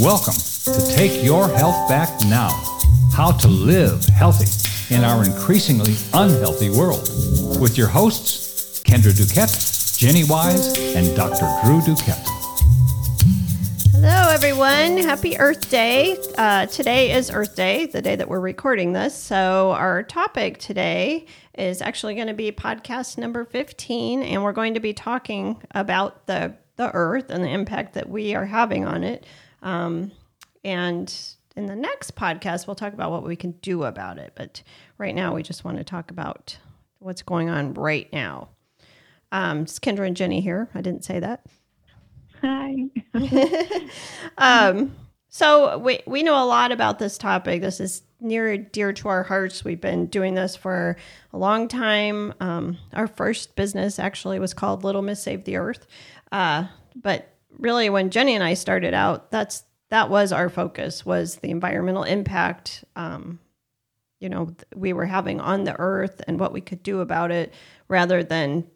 Welcome to Take Your Health Back Now How to Live Healthy in Our Increasingly Unhealthy World with your hosts, Kendra Duquette, Jenny Wise, and Dr. Drew Duquette. Hello, everyone. Happy Earth Day. Uh, today is Earth Day, the day that we're recording this. So, our topic today is actually going to be podcast number 15, and we're going to be talking about the, the Earth and the impact that we are having on it. Um, and in the next podcast, we'll talk about what we can do about it. But right now, we just want to talk about what's going on right now. Um, it's Kendra and Jenny here. I didn't say that. Hi. um, so we we know a lot about this topic. This is near dear to our hearts. We've been doing this for a long time. Um, our first business actually was called Little Miss Save the Earth, uh, but really when Jenny and I started out, that's that was our focus was the environmental impact. Um, you know, we were having on the earth and what we could do about it, rather than,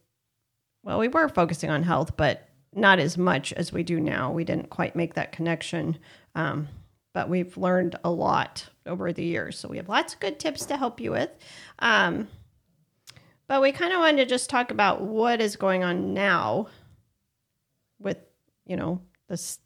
well, we were focusing on health, but not as much as we do now. We didn't quite make that connection, um, but we've learned a lot over the years. So we have lots of good tips to help you with. Um, but we kind of wanted to just talk about what is going on now with you know this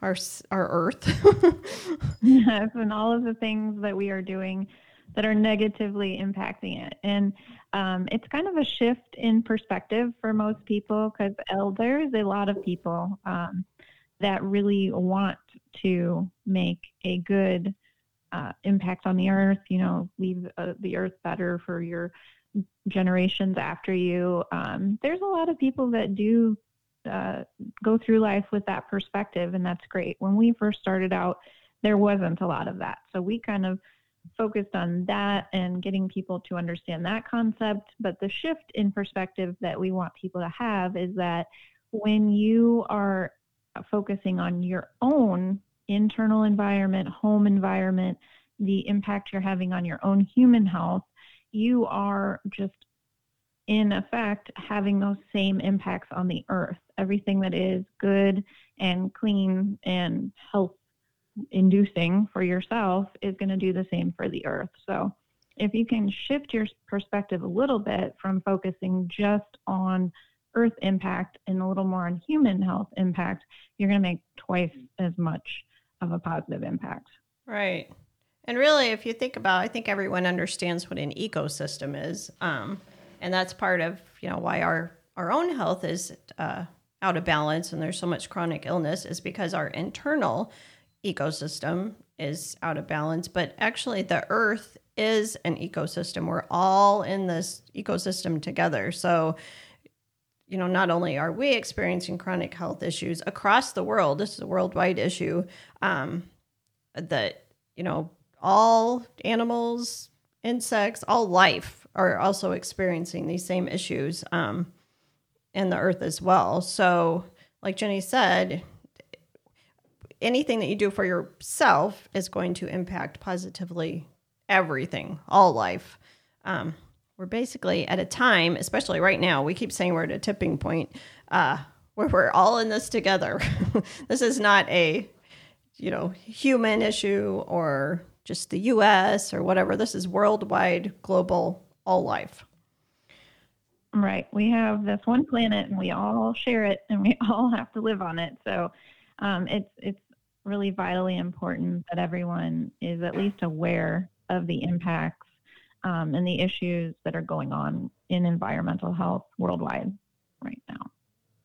our our earth. Yes and all of the things that we are doing that are negatively impacting it. And um, it's kind of a shift in perspective for most people because there's a lot of people um, that really want to make a good uh, impact on the earth you know leave uh, the earth better for your generations after you. Um, there's a lot of people that do uh, go through life with that perspective, and that's great. When we first started out, there wasn't a lot of that. So we kind of focused on that and getting people to understand that concept. But the shift in perspective that we want people to have is that when you are focusing on your own internal environment, home environment, the impact you're having on your own human health, you are just in effect having those same impacts on the earth. Everything that is good and clean and health inducing for yourself is going to do the same for the earth. So, if you can shift your perspective a little bit from focusing just on earth impact and a little more on human health impact, you're going to make twice as much of a positive impact. Right. And really, if you think about, I think everyone understands what an ecosystem is. Um, and that's part of you know why our our own health is uh, out of balance and there's so much chronic illness is because our internal ecosystem is out of balance. But actually the earth is an ecosystem. We're all in this ecosystem together. So you know not only are we experiencing chronic health issues across the world this is a worldwide issue um, that you know all animals insects all life are also experiencing these same issues. Um, in the earth as well. So, like Jenny said, anything that you do for yourself is going to impact positively everything, all life. Um, we're basically at a time, especially right now, we keep saying we're at a tipping point uh, where we're all in this together. this is not a, you know, human issue or just the US or whatever. This is worldwide, global all life. Right. We have this one planet and we all share it and we all have to live on it. So um, it's it's really vitally important that everyone is at least aware of the impacts um, and the issues that are going on in environmental health worldwide right now.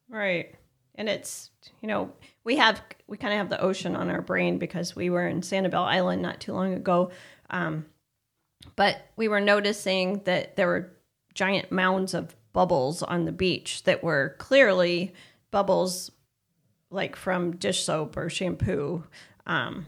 Right. And it's, you know, we have, we kind of have the ocean on our brain because we were in Sanibel Island not too long ago. Um, but we were noticing that there were giant mounds of bubbles on the beach that were clearly bubbles like from dish soap or shampoo. Um,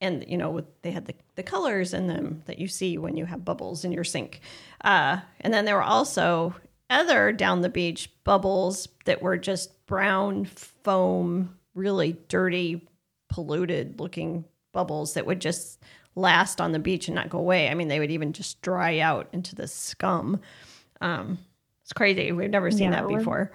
and you know they had the, the colors in them that you see when you have bubbles in your sink uh, and then there were also other down the beach bubbles that were just brown foam really dirty polluted looking bubbles that would just last on the beach and not go away. I mean, they would even just dry out into the scum. Um, it's crazy. We've never seen yeah, that before.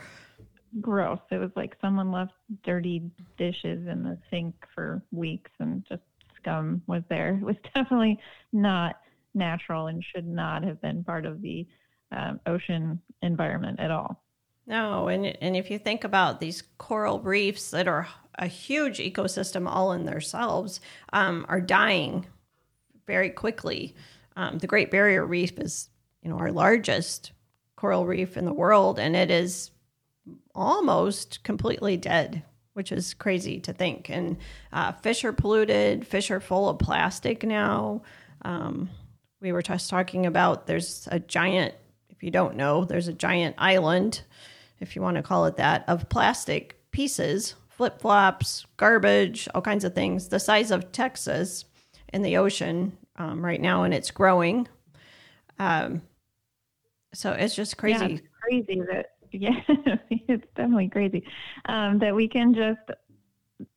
gross. It was like someone left dirty dishes in the sink for weeks and just scum was there. It was definitely not natural and should not have been part of the um, ocean environment at all. No, and and if you think about these coral reefs that are a huge ecosystem all in themselves, um, are dying very quickly. Um, the Great Barrier Reef is, you know, our largest coral reef in the world, and it is almost completely dead, which is crazy to think. And uh, fish are polluted. Fish are full of plastic now. Um, we were just talking about there's a giant. If you don't know, there's a giant island if you want to call it that, of plastic pieces, flip flops, garbage, all kinds of things, the size of Texas in the ocean um, right now, and it's growing. Um, so it's just crazy. Yeah, it's crazy that yeah, it's definitely crazy um, that we can just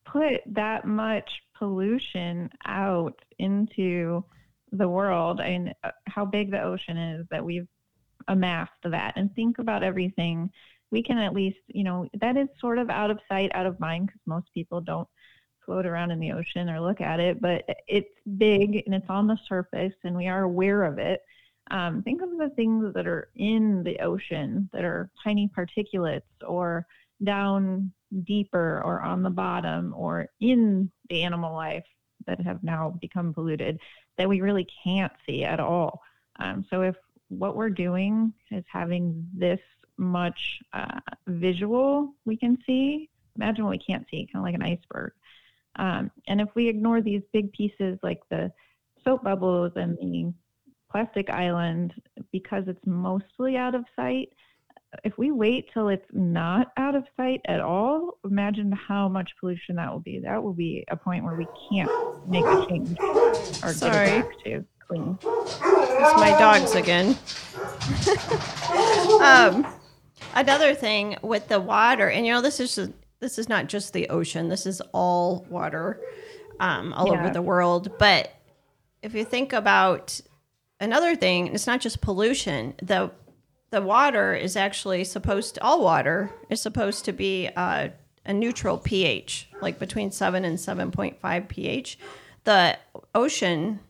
put that much pollution out into the world and uh, how big the ocean is that we've amassed that and think about everything we can at least, you know, that is sort of out of sight, out of mind because most people don't float around in the ocean or look at it, but it's big and it's on the surface and we are aware of it. Um, think of the things that are in the ocean that are tiny particulates or down deeper or on the bottom or in the animal life that have now become polluted that we really can't see at all. Um, so if what we're doing is having this much uh, visual we can see. Imagine what we can't see, kind of like an iceberg. Um, and if we ignore these big pieces like the soap bubbles and the plastic island because it's mostly out of sight, if we wait till it's not out of sight at all, imagine how much pollution that will be. That will be a point where we can't make a change or Sorry. get it back to clean. It's my dogs again. um, Another thing with the water, and you know, this is just, this is not just the ocean. This is all water, um, all yeah. over the world. But if you think about another thing, it's not just pollution. the The water is actually supposed to all water is supposed to be uh, a neutral pH, like between seven and seven point five pH. The ocean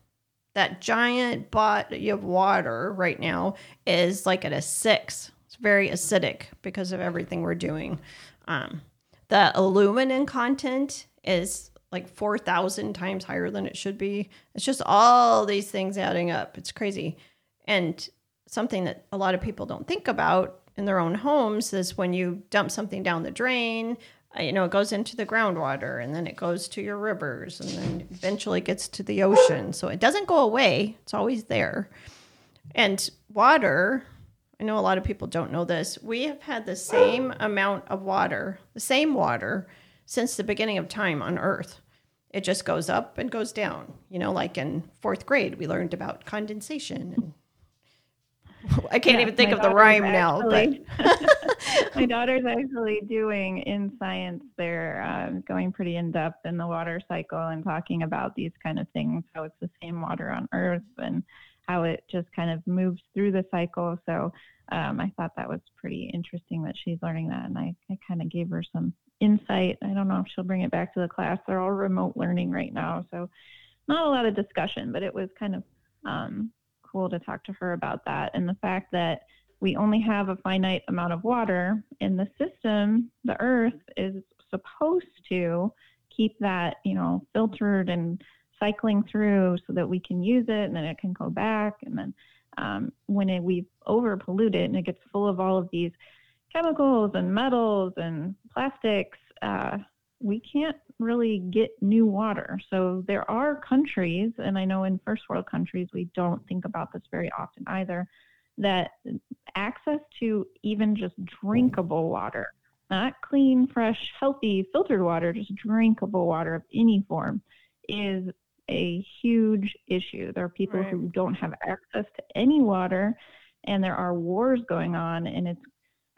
that giant body of water right now is like at a six It's very acidic because of everything we're doing. Um, the aluminum content is like 4,000 times higher than it should be. It's just all these things adding up. It's crazy. And something that a lot of people don't think about in their own homes is when you dump something down the drain, uh, you know, it goes into the groundwater and then it goes to your rivers and then eventually gets to the ocean. So it doesn't go away, it's always there. And water I know a lot of people don't know this. We have had the same amount of water, the same water, since the beginning of time on Earth. It just goes up and goes down. You know, like in fourth grade, we learned about condensation. And I can't yeah, even think of the rhyme actually, now. But my daughter's actually doing in science. They're um, going pretty in depth in the water cycle and talking about these kind of things. How it's the same water on Earth and how it just kind of moves through the cycle. So um, I thought that was pretty interesting that she's learning that. And I, I kind of gave her some insight. I don't know if she'll bring it back to the class. They're all remote learning right now. So not a lot of discussion, but it was kind of um, cool to talk to her about that. And the fact that we only have a finite amount of water in the system, the earth is supposed to keep that, you know, filtered and cycling through so that we can use it and then it can go back. And then um, when it, we over pollute it and it gets full of all of these chemicals and metals and plastics, uh, we can't really get new water. So there are countries, and I know in first world countries we don't think about this very often either, that access to even just drinkable water, not clean, fresh, healthy, filtered water, just drinkable water of any form, is a huge issue. There are people right. who don't have access to any water, and there are wars going on. And it's,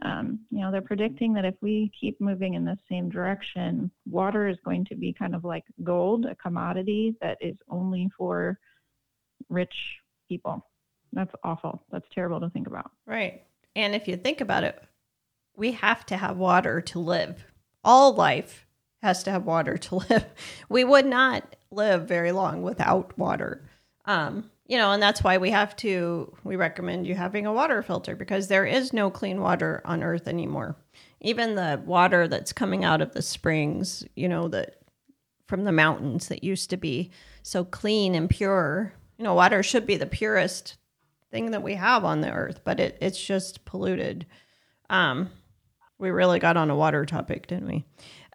um, you know, they're predicting that if we keep moving in the same direction, water is going to be kind of like gold, a commodity that is only for rich people. That's awful. That's terrible to think about. Right. And if you think about it, we have to have water to live. All life has to have water to live. We would not live very long without water. Um, you know, and that's why we have to, we recommend you having a water filter because there is no clean water on earth anymore. Even the water that's coming out of the springs, you know, that from the mountains that used to be so clean and pure. You know, water should be the purest thing that we have on the earth, but it, it's just polluted. Um, we really got on a water topic, didn't we?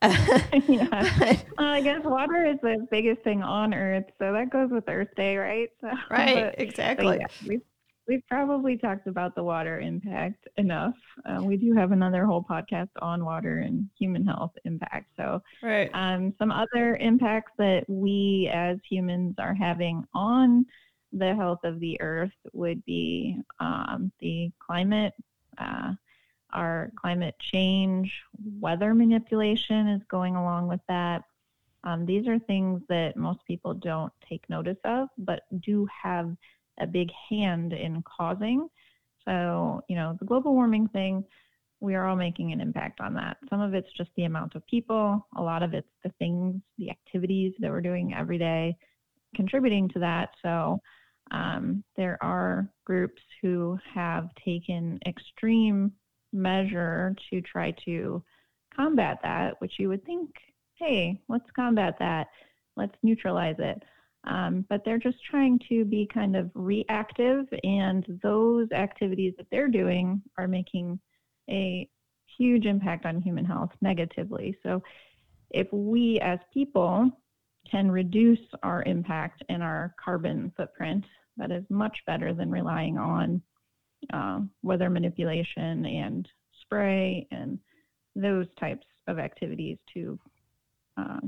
yeah. Uh, I guess water is the biggest thing on Earth, so that goes with Earth Day, right? So, right, but, exactly. But yeah, we've, we've probably talked about the water impact enough. Uh, we do have another whole podcast on water and human health impact. So, right. Um, some other impacts that we as humans are having on the health of the Earth would be um, the climate. Uh, our climate change, weather manipulation is going along with that. Um, these are things that most people don't take notice of, but do have a big hand in causing. So, you know, the global warming thing, we are all making an impact on that. Some of it's just the amount of people, a lot of it's the things, the activities that we're doing every day contributing to that. So, um, there are groups who have taken extreme measure to try to combat that, which you would think, hey, let's combat that, let's neutralize it. Um, but they're just trying to be kind of reactive, and those activities that they're doing are making a huge impact on human health negatively. So, if we as people can reduce our impact and our carbon footprint, that is much better than relying on uh, weather manipulation and spray and those types of activities to uh,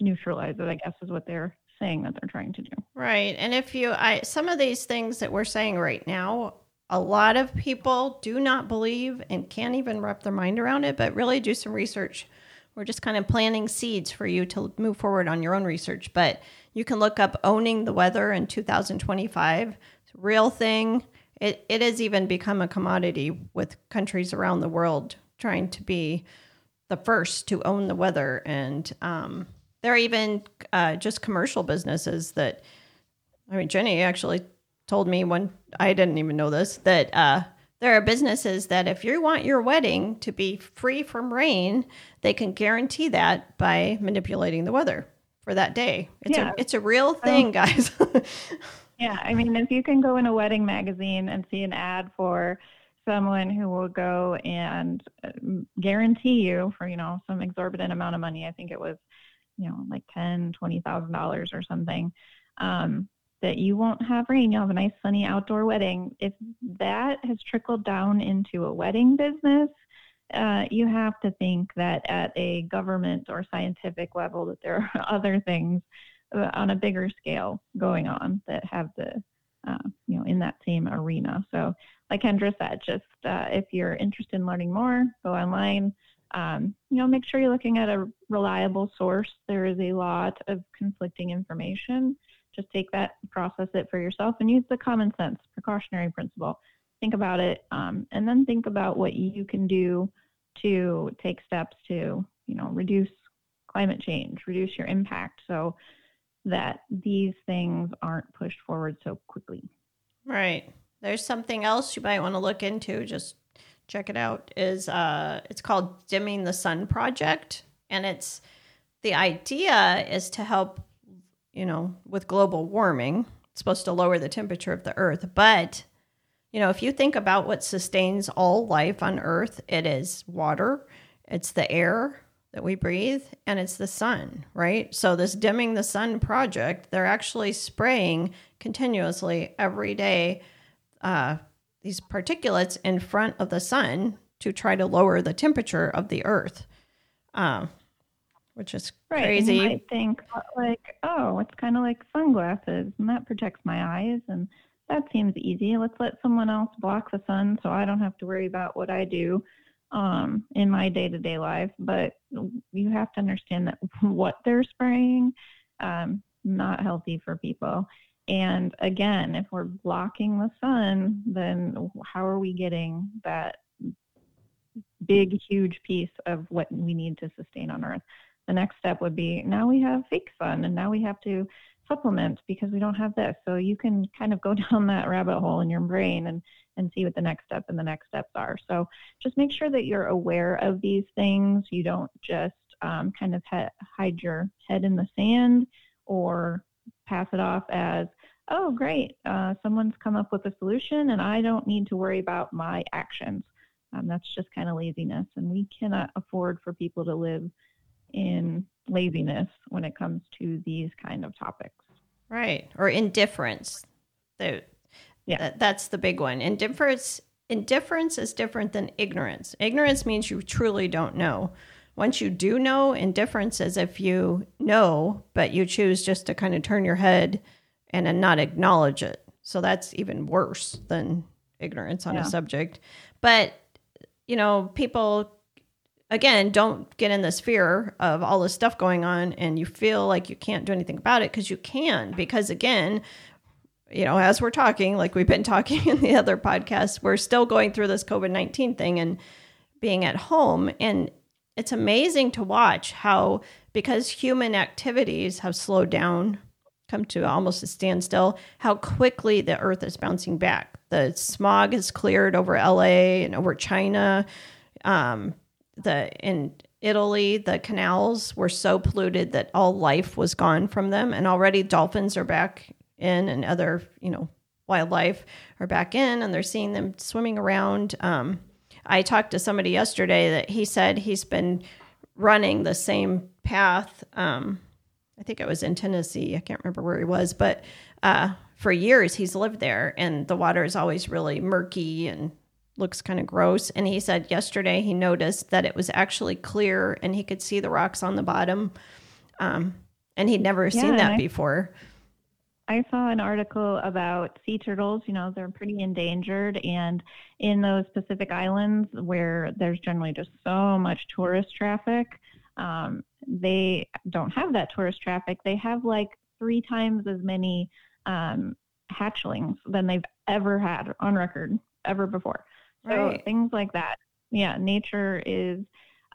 neutralize it, I guess is what they're saying that they're trying to do. Right. And if you, I, some of these things that we're saying right now, a lot of people do not believe and can't even wrap their mind around it, but really do some research. We're just kind of planting seeds for you to move forward on your own research. But you can look up Owning the Weather in 2025. It's a real thing. It, it has even become a commodity with countries around the world trying to be the first to own the weather. And um, there are even uh, just commercial businesses that, I mean, Jenny actually told me when I didn't even know this that uh, there are businesses that if you want your wedding to be free from rain, they can guarantee that by manipulating the weather for that day. It's yeah. a it's a real thing, guys. Yeah, I mean, if you can go in a wedding magazine and see an ad for someone who will go and uh, guarantee you for you know some exorbitant amount of money, I think it was you know like ten, twenty thousand dollars or something, um, that you won't have rain, you'll have a nice sunny outdoor wedding. If that has trickled down into a wedding business, uh, you have to think that at a government or scientific level that there are other things on a bigger scale going on that have the uh, you know in that same arena. So like kendra said just uh, if you're interested in learning more go online. Um, you know make sure you're looking at a reliable source. There is a lot of conflicting information. Just take that process it for yourself and use the common sense precautionary principle. Think about it um, and then think about what you can do to take steps to you know reduce climate change reduce your impact. So that these things aren't pushed forward so quickly. Right. There's something else you might want to look into. Just check it out. Is uh, it's called Dimming the Sun Project, and it's the idea is to help, you know, with global warming. It's supposed to lower the temperature of the Earth, but you know, if you think about what sustains all life on Earth, it is water, it's the air, that we breathe and it's the sun, right? So, this dimming the sun project, they're actually spraying continuously every day uh, these particulates in front of the sun to try to lower the temperature of the earth, uh, which is right. crazy. You might think, like, oh, it's kind of like sunglasses and that protects my eyes. And that seems easy. Let's let someone else block the sun so I don't have to worry about what I do um, in my day to day life, but you have to understand that what they're spraying, um, not healthy for people. And again, if we're blocking the sun, then how are we getting that big, huge piece of what we need to sustain on Earth. The next step would be now we have fake sun and now we have to supplement because we don't have this. So you can kind of go down that rabbit hole in your brain and, and see what the next step and the next steps are. So just make sure that you're aware of these things. You don't just um, kind of he- hide your head in the sand or pass it off as, oh, great, uh, someone's come up with a solution and I don't need to worry about my actions. Um, that's just kind of laziness. And we cannot afford for people to live in laziness when it comes to these kind of topics. Right. Or indifference. The, yeah. That, that's the big one. Indifference indifference is different than ignorance. Ignorance means you truly don't know. Once you do know, indifference is if you know, but you choose just to kind of turn your head and not acknowledge it. So that's even worse than ignorance on yeah. a subject. But, you know, people again, don't get in this fear of all this stuff going on and you feel like you can't do anything about it because you can. Because again, you know, as we're talking, like we've been talking in the other podcast, we're still going through this COVID 19 thing and being at home. And it's amazing to watch how, because human activities have slowed down, come to almost a standstill, how quickly the earth is bouncing back. The smog is cleared over LA and over China. Um, the in Italy, the canals were so polluted that all life was gone from them, and already dolphins are back in, and other you know wildlife are back in, and they're seeing them swimming around. Um, I talked to somebody yesterday that he said he's been running the same path. Um, I think it was in Tennessee. I can't remember where he was, but uh, for years he's lived there, and the water is always really murky and looks kind of gross. And he said yesterday he noticed that it was actually clear and he could see the rocks on the bottom. Um, and he'd never yeah, seen that I, before. I saw an article about sea turtles. You know, they're pretty endangered. And in those Pacific Islands where there's generally just so much tourist traffic, um, they don't have that tourist traffic. They have like three times as many um, hatchlings than they've ever had on record ever before. So right. things like that. Yeah, nature is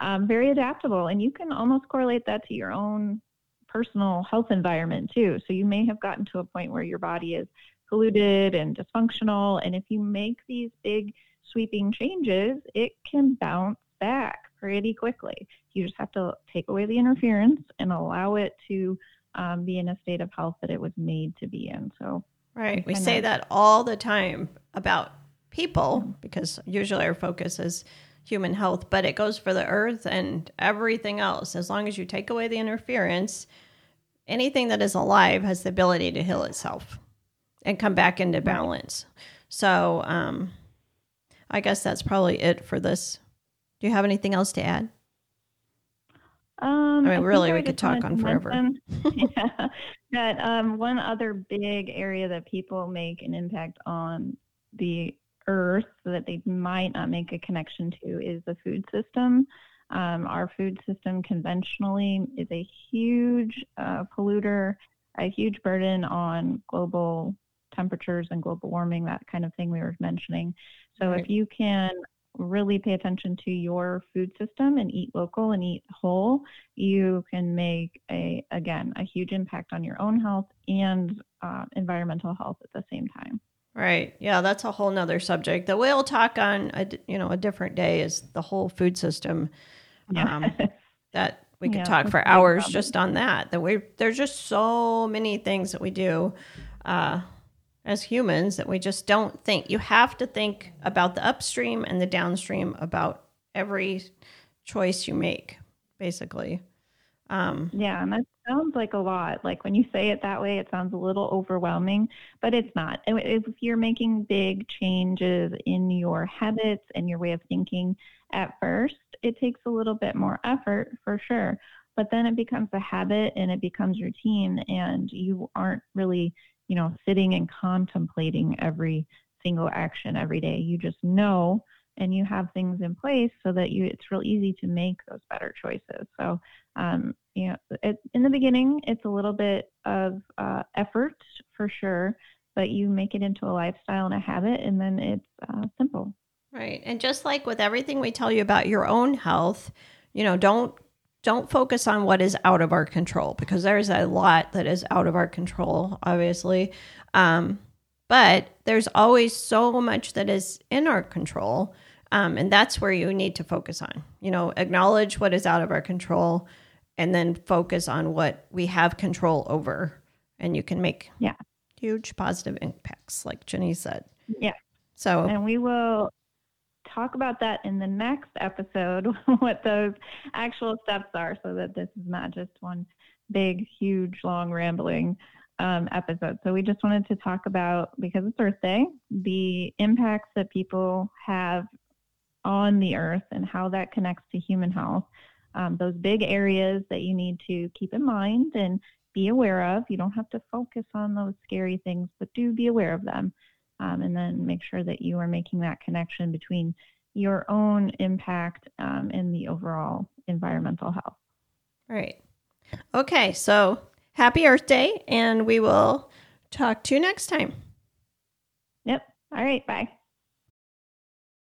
um, very adaptable, and you can almost correlate that to your own personal health environment too. So you may have gotten to a point where your body is polluted and dysfunctional, and if you make these big sweeping changes, it can bounce back pretty quickly. You just have to take away the interference and allow it to um, be in a state of health that it was made to be in. So, right, we say that all the time about people because usually our focus is human health, but it goes for the earth and everything else. As long as you take away the interference, anything that is alive has the ability to heal itself and come back into balance. So, um, I guess that's probably it for this. Do you have anything else to add? Um, I mean, really, we could talk on forever. yeah, that um, one other big area that people make an impact on the earth that they might not make a connection to is the food system. Um, our food system conventionally is a huge uh, polluter, a huge burden on global temperatures and global warming, that kind of thing we were mentioning. So right. if you can really pay attention to your food system and eat local and eat whole, you can make a again a huge impact on your own health and uh, environmental health at the same time. Right. Yeah, that's a whole nother subject that we'll talk on. A, you know, a different day is the whole food system. Yeah. Um, that we could yeah, talk for hours just on that. That we there's just so many things that we do uh, as humans that we just don't think. You have to think about the upstream and the downstream about every choice you make, basically. Um, yeah, and that sounds like a lot. Like when you say it that way, it sounds a little overwhelming, but it's not. If you're making big changes in your habits and your way of thinking at first, it takes a little bit more effort for sure. But then it becomes a habit and it becomes routine, and you aren't really, you know, sitting and contemplating every single action every day. You just know and you have things in place so that you it's real easy to make those better choices. So um, you know, it, in the beginning, it's a little bit of uh, effort for sure, but you make it into a lifestyle and a habit, and then it's uh, simple. Right. And just like with everything we tell you about your own health, you know, don't don't focus on what is out of our control because there's a lot that is out of our control, obviously. Um, but there's always so much that is in our control. Um, and that's where you need to focus on. You know, acknowledge what is out of our control and then focus on what we have control over. And you can make yeah. huge positive impacts, like Jenny said. Yeah. So, and we will talk about that in the next episode, what those actual steps are, so that this is not just one big, huge, long, rambling um, episode. So we just wanted to talk about, because it's Earth Day, the impacts that people have on the earth and how that connects to human health. Um, those big areas that you need to keep in mind and be aware of. You don't have to focus on those scary things, but do be aware of them um, and then make sure that you are making that connection between your own impact um, and the overall environmental health. All right. Okay, so happy Earth Day, and we will talk to you next time. Yep. All right. Bye.